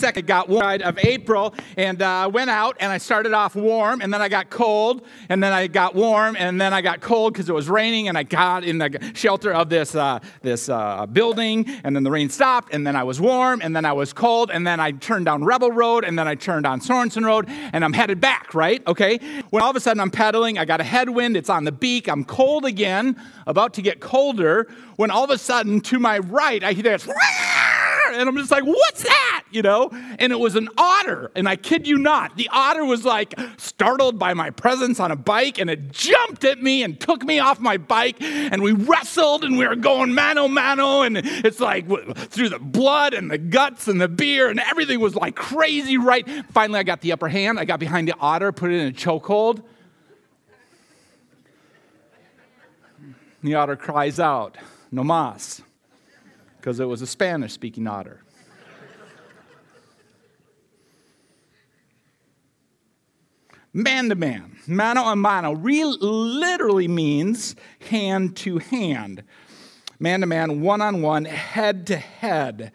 22nd, I got warm of April and uh, went out and I started off warm and then I got cold and then I got warm and then I got cold because it was raining and I got in the shelter of this, uh, this uh, building and then the rain stopped and then I was warm and then I was cold and then I turned down Rebel Road and then I turned on Sorensen Road and I'm headed back, right? Okay? When all of a sudden I'm pedaling, I got a headwind, it's on the beak, I'm cold again, about to get colder, when all of a sudden to my right I hear this and I'm just like, what's that? You know? And it was an otter. And I kid you not, the otter was like startled by my presence on a bike and it jumped at me and took me off my bike. And we wrestled and we were going mano mano. And it's like through the blood and the guts and the beer and everything was like crazy, right? Finally, I got the upper hand. I got behind the otter, put it in a chokehold. The otter cries out, No mas because it was a Spanish speaking otter. man to man, mano a mano, literally means hand to hand. Man to man, one on one, head to head.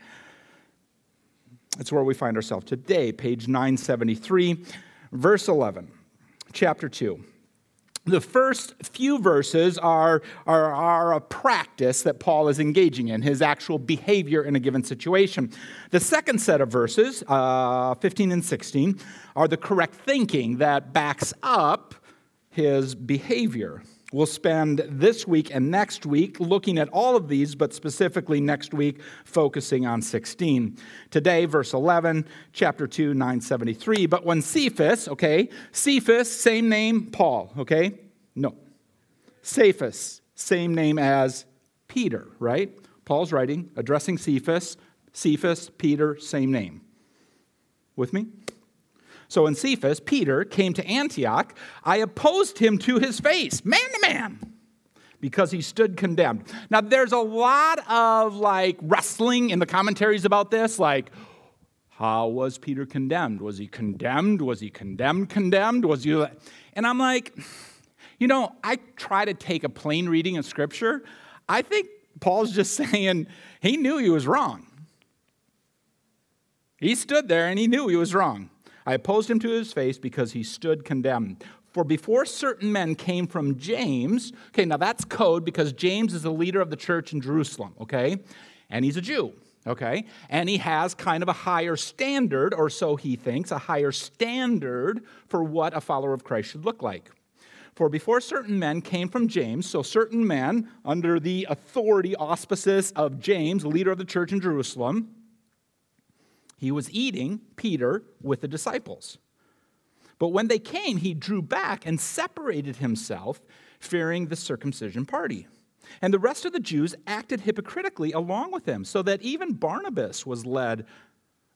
That's where we find ourselves today, page 973, verse 11, chapter 2 the first few verses are, are, are, a practice that Paul is engaging in, his actual behavior in a given situation. The second set of verses, uh, 15 and 16, are the correct thinking that backs up his behavior. We'll spend this week and next week looking at all of these, but specifically next week focusing on 16. Today, verse 11, chapter 2, 973. But when Cephas, okay, Cephas, same name, Paul, okay? No. Cephas, same name as Peter, right? Paul's writing, addressing Cephas, Cephas, Peter, same name. With me? So when Cephas, Peter, came to Antioch, I opposed him to his face, man to man, because he stood condemned. Now, there's a lot of like wrestling in the commentaries about this, like, how was Peter condemned? Was he condemned? Was he condemned, condemned? Was he. And I'm like, you know, I try to take a plain reading of Scripture. I think Paul's just saying he knew he was wrong. He stood there and he knew he was wrong. I opposed him to his face because he stood condemned. For before certain men came from James, okay, now that's code because James is the leader of the church in Jerusalem, okay? And he's a Jew, okay? And he has kind of a higher standard, or so he thinks, a higher standard for what a follower of Christ should look like. For before certain men came from James, so certain men under the authority, auspices of James, leader of the church in Jerusalem, he was eating, Peter, with the disciples. But when they came, he drew back and separated himself, fearing the circumcision party. And the rest of the Jews acted hypocritically along with him, so that even Barnabas was led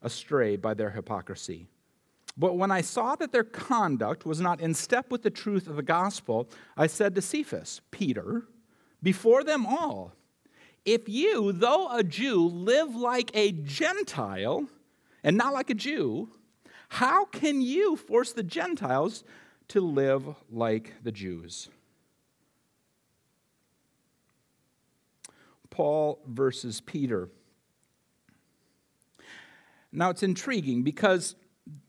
astray by their hypocrisy. But when I saw that their conduct was not in step with the truth of the gospel, I said to Cephas, Peter, before them all, if you, though a Jew, live like a Gentile, and not like a Jew, how can you force the Gentiles to live like the Jews? Paul versus Peter. Now it's intriguing because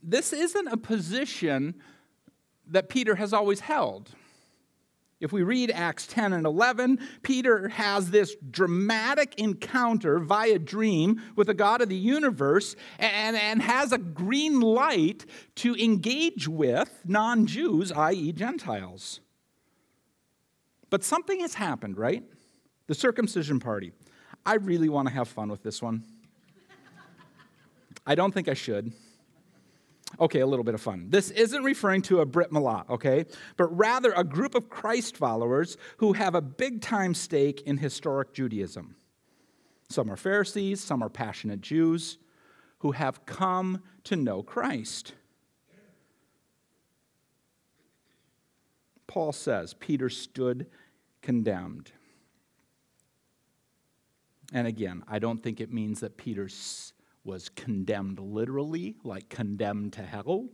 this isn't a position that Peter has always held. If we read Acts 10 and 11, Peter has this dramatic encounter via dream with the God of the universe and, and has a green light to engage with non Jews, i.e., Gentiles. But something has happened, right? The circumcision party. I really want to have fun with this one. I don't think I should. Okay, a little bit of fun. This isn't referring to a Brit Milah, okay, but rather a group of Christ followers who have a big time stake in historic Judaism. Some are Pharisees, some are passionate Jews who have come to know Christ. Paul says Peter stood condemned. And again, I don't think it means that Peter's was condemned literally, like condemned to hell.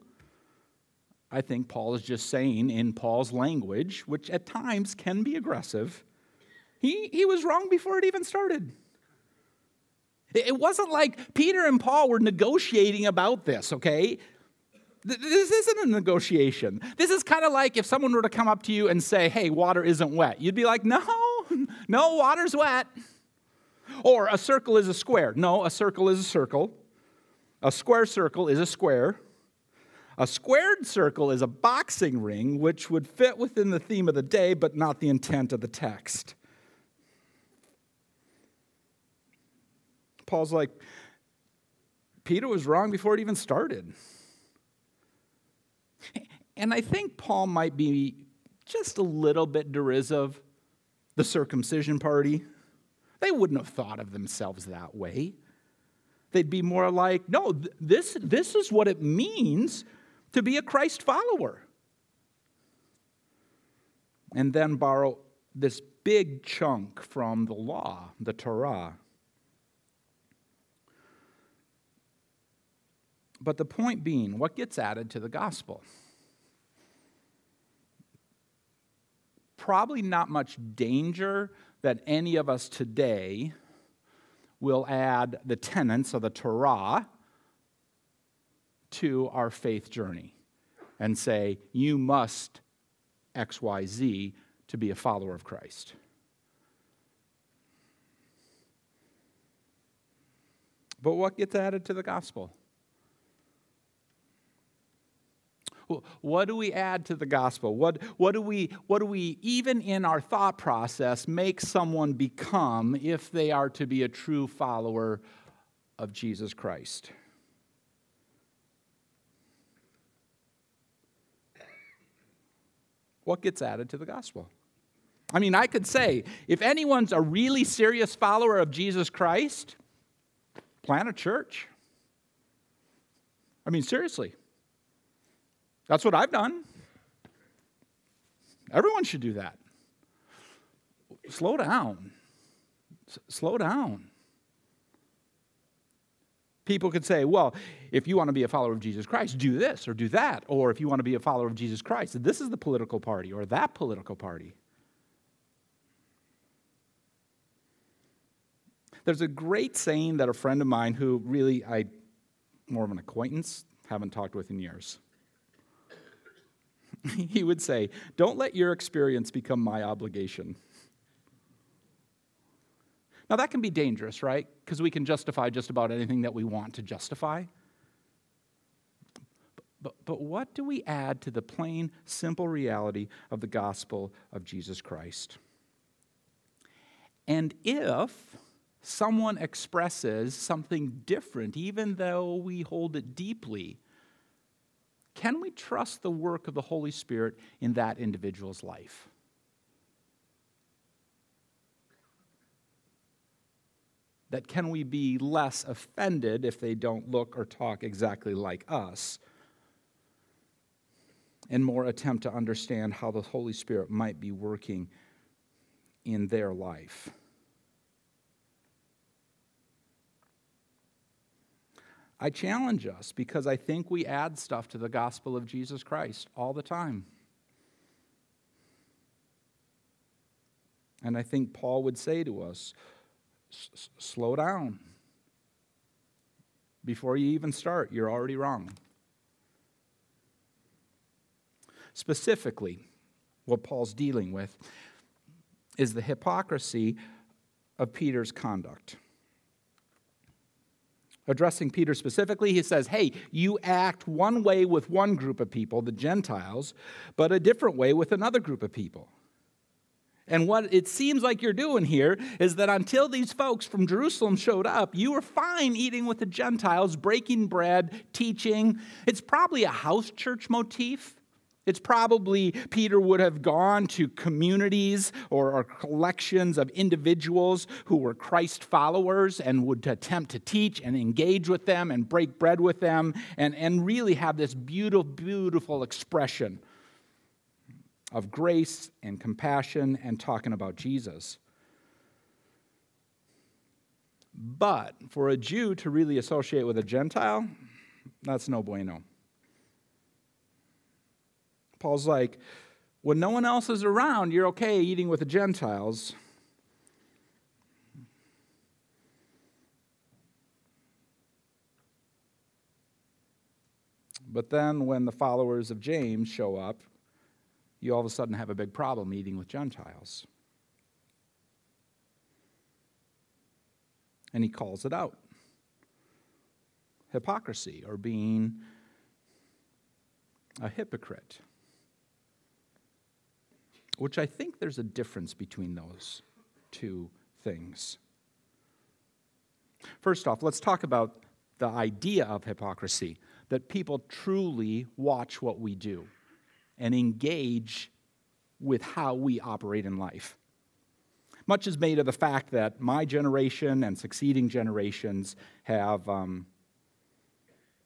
I think Paul is just saying, in Paul's language, which at times can be aggressive, he, he was wrong before it even started. It wasn't like Peter and Paul were negotiating about this, okay? This isn't a negotiation. This is kind of like if someone were to come up to you and say, hey, water isn't wet. You'd be like, no, no, water's wet. Or a circle is a square. No, a circle is a circle. A square circle is a square. A squared circle is a boxing ring, which would fit within the theme of the day, but not the intent of the text. Paul's like, Peter was wrong before it even started. And I think Paul might be just a little bit derisive, the circumcision party. They wouldn't have thought of themselves that way. They'd be more like, no, this, this is what it means to be a Christ follower. And then borrow this big chunk from the law, the Torah. But the point being, what gets added to the gospel? Probably not much danger that any of us today will add the tenets of the Torah to our faith journey and say, you must XYZ to be a follower of Christ. But what gets added to the gospel? What do we add to the gospel? What, what, do we, what do we, even in our thought process, make someone become if they are to be a true follower of Jesus Christ? What gets added to the gospel? I mean, I could say if anyone's a really serious follower of Jesus Christ, plant a church. I mean, seriously. That's what I've done. Everyone should do that. Slow down. S- slow down. People could say, well, if you want to be a follower of Jesus Christ, do this or do that. Or if you want to be a follower of Jesus Christ, this is the political party or that political party. There's a great saying that a friend of mine who really I more of an acquaintance, haven't talked with in years. he would say, Don't let your experience become my obligation. Now, that can be dangerous, right? Because we can justify just about anything that we want to justify. But, but what do we add to the plain, simple reality of the gospel of Jesus Christ? And if someone expresses something different, even though we hold it deeply, can we trust the work of the Holy Spirit in that individual's life? That can we be less offended if they don't look or talk exactly like us? And more attempt to understand how the Holy Spirit might be working in their life. I challenge us because I think we add stuff to the gospel of Jesus Christ all the time. And I think Paul would say to us slow down. Before you even start, you're already wrong. Specifically, what Paul's dealing with is the hypocrisy of Peter's conduct. Addressing Peter specifically, he says, Hey, you act one way with one group of people, the Gentiles, but a different way with another group of people. And what it seems like you're doing here is that until these folks from Jerusalem showed up, you were fine eating with the Gentiles, breaking bread, teaching. It's probably a house church motif. It's probably Peter would have gone to communities or, or, collections of individuals who were Christ followers and would attempt to teach and engage with them and break bread with them and, and really have this beautiful, beautiful expression of grace and compassion and talking about Jesus. But for a Jew to really associate with a Gentile, that's no bueno. Paul's like, when no one else is around, you're okay eating with the Gentiles. But then when the followers of James show up, you all of a sudden have a big problem eating with Gentiles. And he calls it out hypocrisy or being a hypocrite which I think there's a difference between those two things. First off, let's talk about the idea of hypocrisy that people truly watch what we do and engage with how we operate in life. Much is made of the fact that my generation and succeeding generations have, um,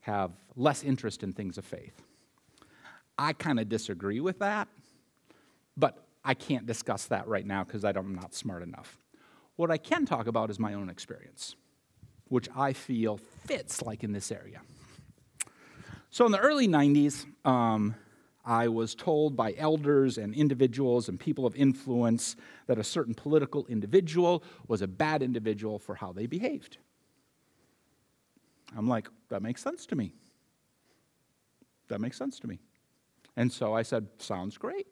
have less interest in things of faith. I kind of disagree with that, but I can't discuss that right now because I'm not smart enough. What I can talk about is my own experience, which I feel fits like in this area. So in the early 90s, um, I was told by elders and individuals and people of influence that a certain political individual was a bad individual for how they behaved. I'm like, that makes sense to me. That makes sense to me. And so I said, sounds great.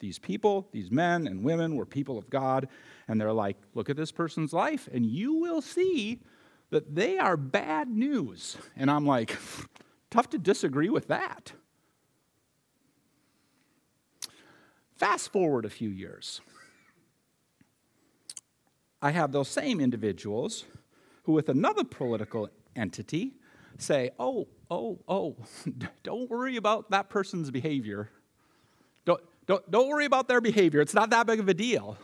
These people, these men and women were people of God, and they're like, look at this person's life, and you will see that they are bad news. And I'm like, tough to disagree with that. Fast forward a few years. I have those same individuals who, with another political entity, say, Oh, oh, oh, don't worry about that person's behavior. Don't, don't, worry about their behavior. It's not that big of a deal.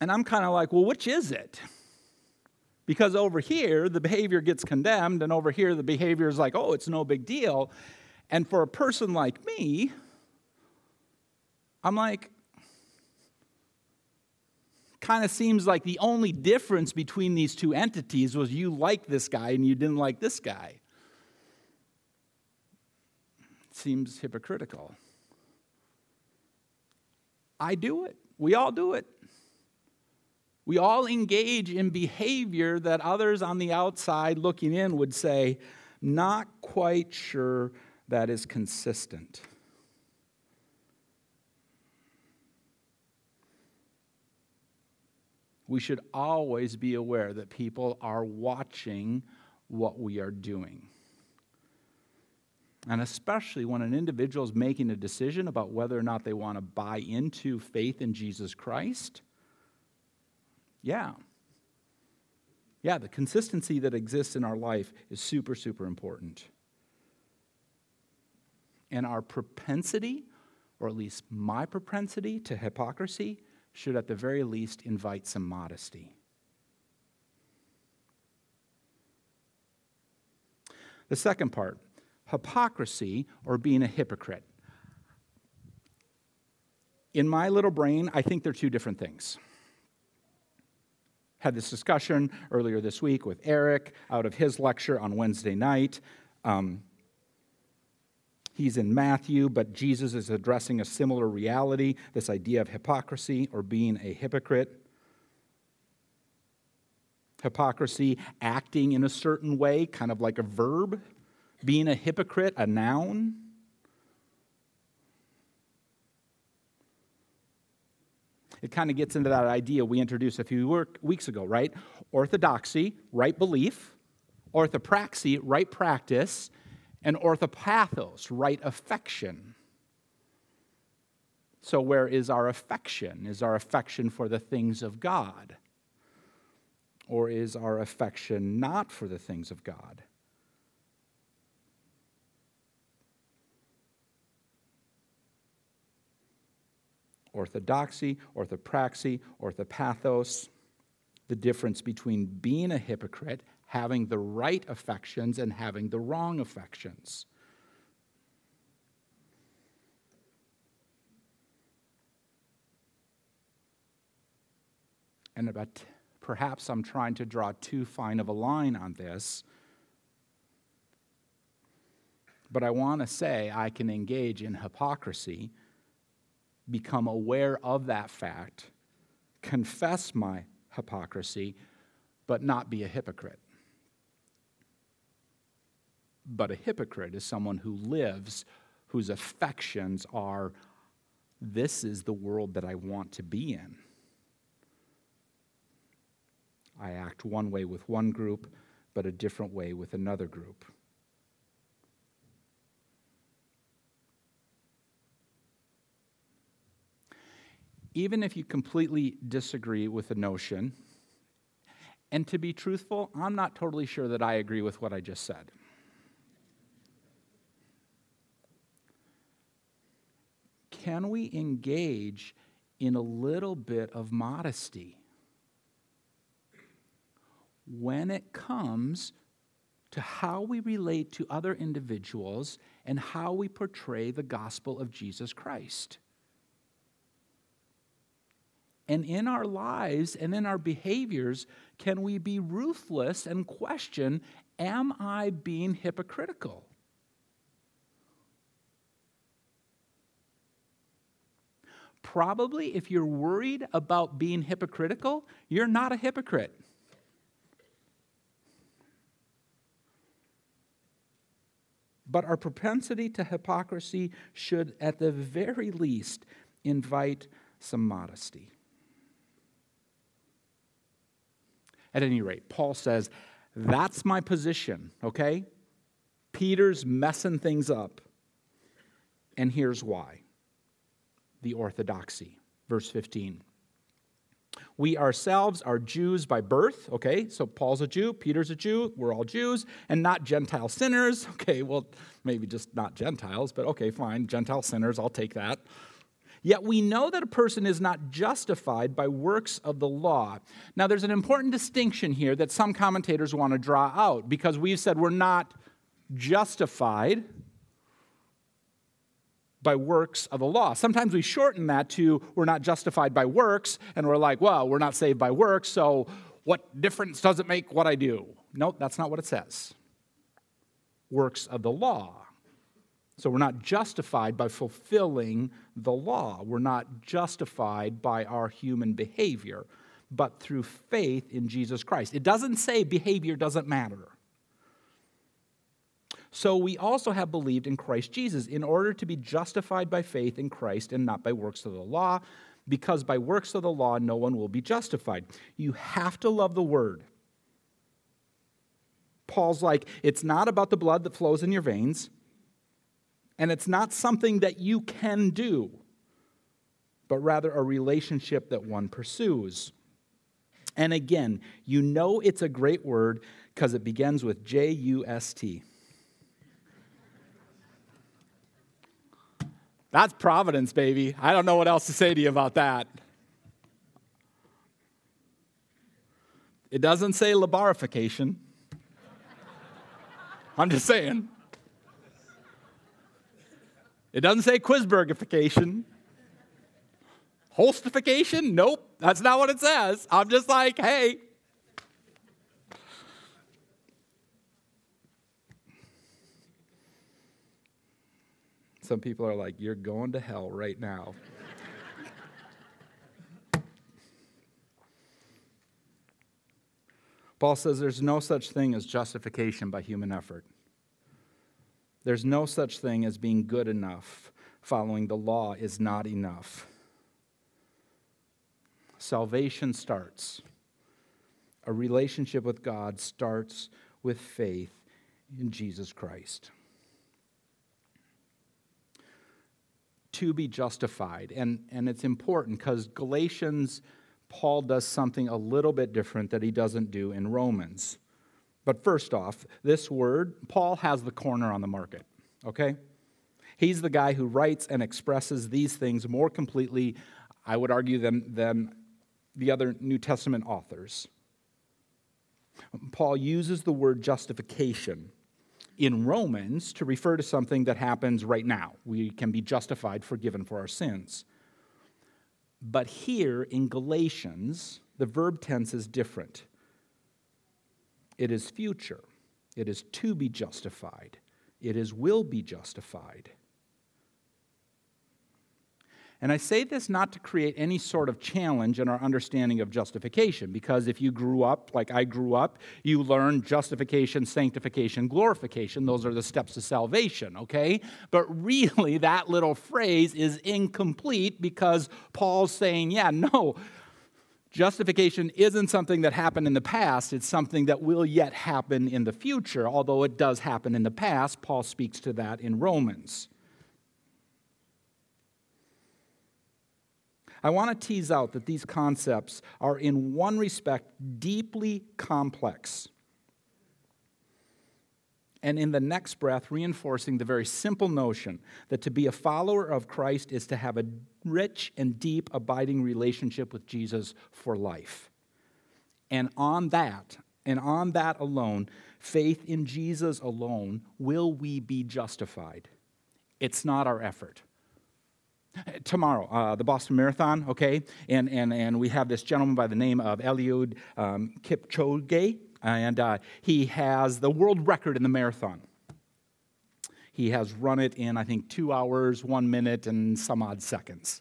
And I'm kind of like, Well, which is it? Because over here, the behavior gets condemned, and over here, the behavior is like, Oh, it's no big deal. And for a person like me, I'm like, kind of seems like the only difference between these two entities was you like this guy and you didn't like this guy. Seems hypocritical. I do it. We all do it. We all engage in behavior that others on the outside looking in would say, not quite sure that is consistent. We should always be aware that people are watching what we are doing. And especially when an individual is making a decision about whether or not they want to buy into faith in Jesus Christ, yeah. Yeah, the consistency that exists in our life is super, super important and our propensity, or at least my propensity to hypocrisy, should at the very least invite some modesty. The second part hypocrisy or being a hypocrite. In my little brain, I think they're two different things. Had this discussion earlier this week with Eric out of his lecture on Wednesday night. Um, He's in Matthew, but Jesus is addressing a similar reality this idea of hypocrisy or being a hypocrite. Hypocrisy, acting in a certain way, kind of like a verb. Being a hypocrite, a noun. It kind of gets into that idea we introduced a few weeks ago, right? Orthodoxy, right belief. Orthopraxy, right practice and orthopathos, right affection. So, where is our affection? Is our affection for the things of God? Or is our affection not for the things of God? Orthodoxy, orthopraxy, orthopathos, the difference between being a hypocrite having the right affections and having the wrong affections. And about, perhaps I'm trying to draw too fine of a line on this, but I want to say I can engage in hypocrisy, become aware of that fact, confess my hypocrisy, but not be a hypocrite. But a hypocrite is someone who lives, whose affections are, this is the world that I want to be in. I act one way with one group, but a different way with another group. Even if you completely disagree with the notion, and to be truthful, I'm not totally sure that I agree with what I just said. Can we engage in a little bit of modesty when it comes to how we relate to other individuals and how we portray the gospel of Jesus Christ? And in our lives and in our behaviors, can we be ruthless and question, Am I being hypocritical? Probably, if you're worried about being hypocritical, you're not a hypocrite. But our propensity to hypocrisy should, at the very least, invite some modesty. At any rate, Paul says, That's my position, okay? Peter's messing things up. And here's why the orthodoxy. Verse 15. We ourselves are Jews by birth, okay? So Paul's a Jew, Peter's a Jew, we're all Jews, and not Gentile sinners. Okay, well, maybe just not Gentiles, but okay, fine. Gentile sinners, I'll take that. Yet we know that a person is not justified by works of the law. Now, there's an important distinction here that some commentators want to draw out because we've said we're not justified by works of the law. Sometimes we shorten that to we're not justified by works, and we're like, well, we're not saved by works, so what difference does it make what I do? Nope, that's not what it says. Works of the law. So we're not justified by fulfilling the law. We're not justified by our human behavior, but through faith in Jesus Christ. It doesn't say behavior doesn't matter. So we also have believed in Christ Jesus in order to be justified by faith in Christ and not by works of the law, because by works of the law no one will be justified. You have to love the word. Paul's like, it's not about the blood that flows in your veins and it's not something that you can do, but rather a relationship that one pursues. And again, you know it's a great word because it begins with J U S T. That's providence, baby. I don't know what else to say to you about that. It doesn't say labarification. I'm just saying. It doesn't say Quizburgification. Hostification? Nope, that's not what it says. I'm just like, hey. Some people are like, you're going to hell right now. Paul says there's no such thing as justification by human effort. There's no such thing as being good enough. Following the law is not enough. Salvation starts. A relationship with God starts with faith in Jesus Christ. To be justified. And, and it's important because Galatians, Paul does something a little bit different that he doesn't do in Romans. But first off, this word, Paul has the corner on the market, okay? He's the guy who writes and expresses these things more completely, I would argue, than, than the other New Testament authors. Paul uses the word justification in Romans to refer to something that happens right now. We can be justified, forgiven for our sins. But here in Galatians, the verb tense is different. It is future. It is to be justified. It is will be justified. And I say this not to create any sort of challenge in our understanding of justification, because if you grew up like I grew up, you learn justification, sanctification, glorification. Those are the steps to salvation, okay? But really, that little phrase is incomplete because Paul's saying, yeah, no, justification isn't something that happened in the past, it's something that will yet happen in the future. Although it does happen in the past, Paul speaks to that in Romans. I want to tease out that these concepts are, in one respect, deeply complex. And in the next breath, reinforcing the very simple notion that to be a follower of Christ is to have a rich and deep, abiding relationship with Jesus for life. And on that, and on that alone, faith in Jesus alone, will we be justified. It's not our effort tomorrow, uh, the Boston Marathon, okay? And, and, and we have this gentleman by the name of Eliud um, Kipchoge, and uh, he has the world record in the marathon. He has run it in, I think, two hours, one minute, and some odd seconds.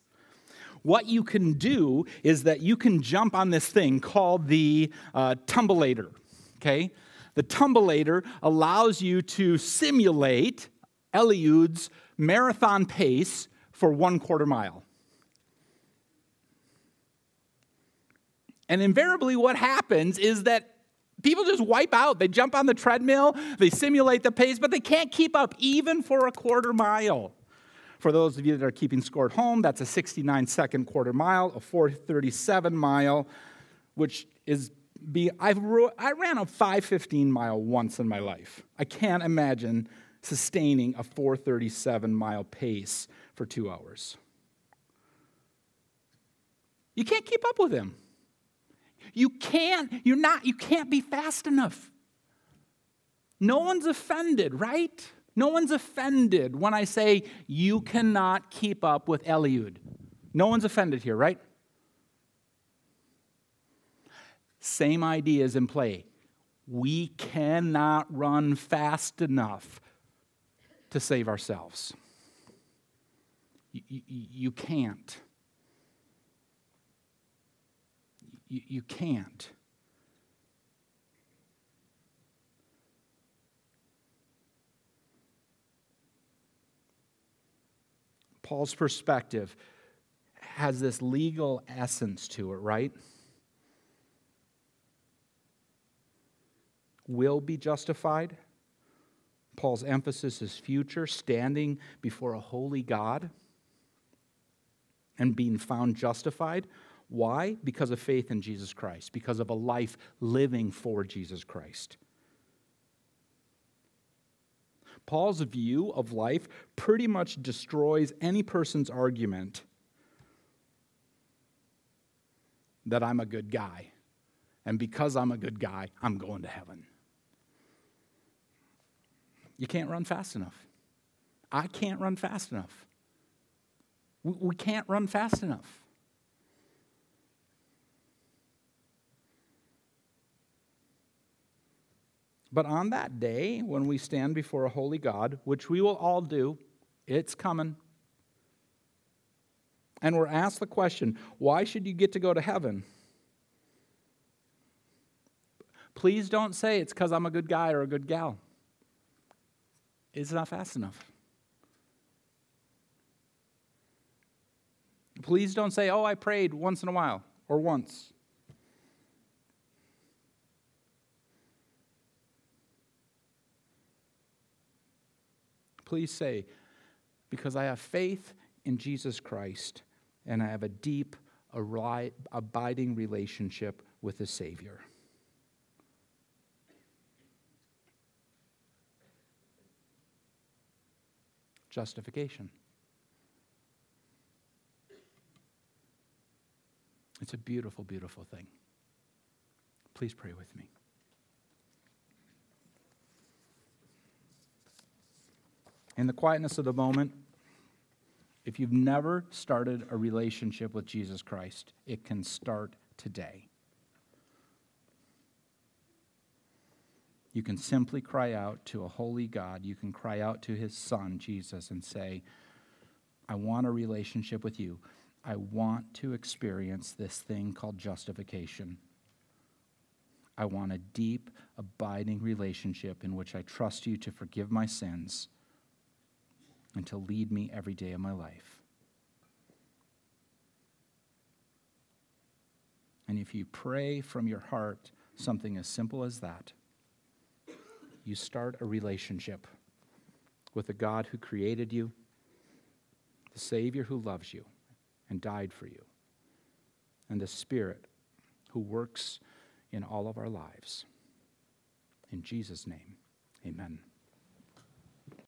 What you can do is that you can jump on this thing called the uh, tumblator, okay? The tumblator allows you to simulate Eliud's marathon pace for one quarter mile. And invariably, what happens is that people just wipe out. They jump on the treadmill, they simulate the pace, but they can't keep up even for a quarter mile. For those of you that are keeping score at home, that's a 69 second quarter mile, a 437 mile, which is be I've, I ran a 515 mile once in my life. I can't imagine sustaining a 437 mile pace for two hours. You can't keep up with him. You can't, you're not, you can't be fast enough. No one's offended, right? No one's offended when I say you cannot keep up with Eliud. No one's offended here, right? Same idea is in play. We cannot run fast enough to save ourselves. You, you, you can't. You, you can't. Paul's perspective has this legal essence to it, right? Will be justified. Paul's emphasis is future, standing before a holy God and being found justified. Why? Because of faith in Jesus Christ, because of a life living for Jesus Christ. Paul's view of life pretty much destroys any person's argument that I'm a good guy. And because I'm a good guy, I'm going to heaven. You can't run fast enough. I can't run fast enough. We can't run fast enough. But on that day, when we stand before a holy God, which we will all do, it's coming. And we're asked the question why should you get to go to heaven? Please don't say it's because I'm a good guy or a good gal. It's not fast enough. Please don't say, oh, I prayed once in a while or once. Please say, because I have faith in Jesus Christ and I have a deep, abiding relationship with the Savior. Justification. It's a beautiful, beautiful thing. Please pray with me. In the quietness of the moment, if you've never started a relationship with Jesus Christ, it can start today. You can simply cry out to a holy God. You can cry out to his son, Jesus, and say, I want a relationship with you. I want to experience this thing called justification. I want a deep, abiding relationship in which I trust you to forgive my sins and to lead me every day of my life. And if you pray from your heart something as simple as that, you start a relationship with the God who created you, the Savior who loves you and died for you, and the Spirit who works in all of our lives. In Jesus' name, amen.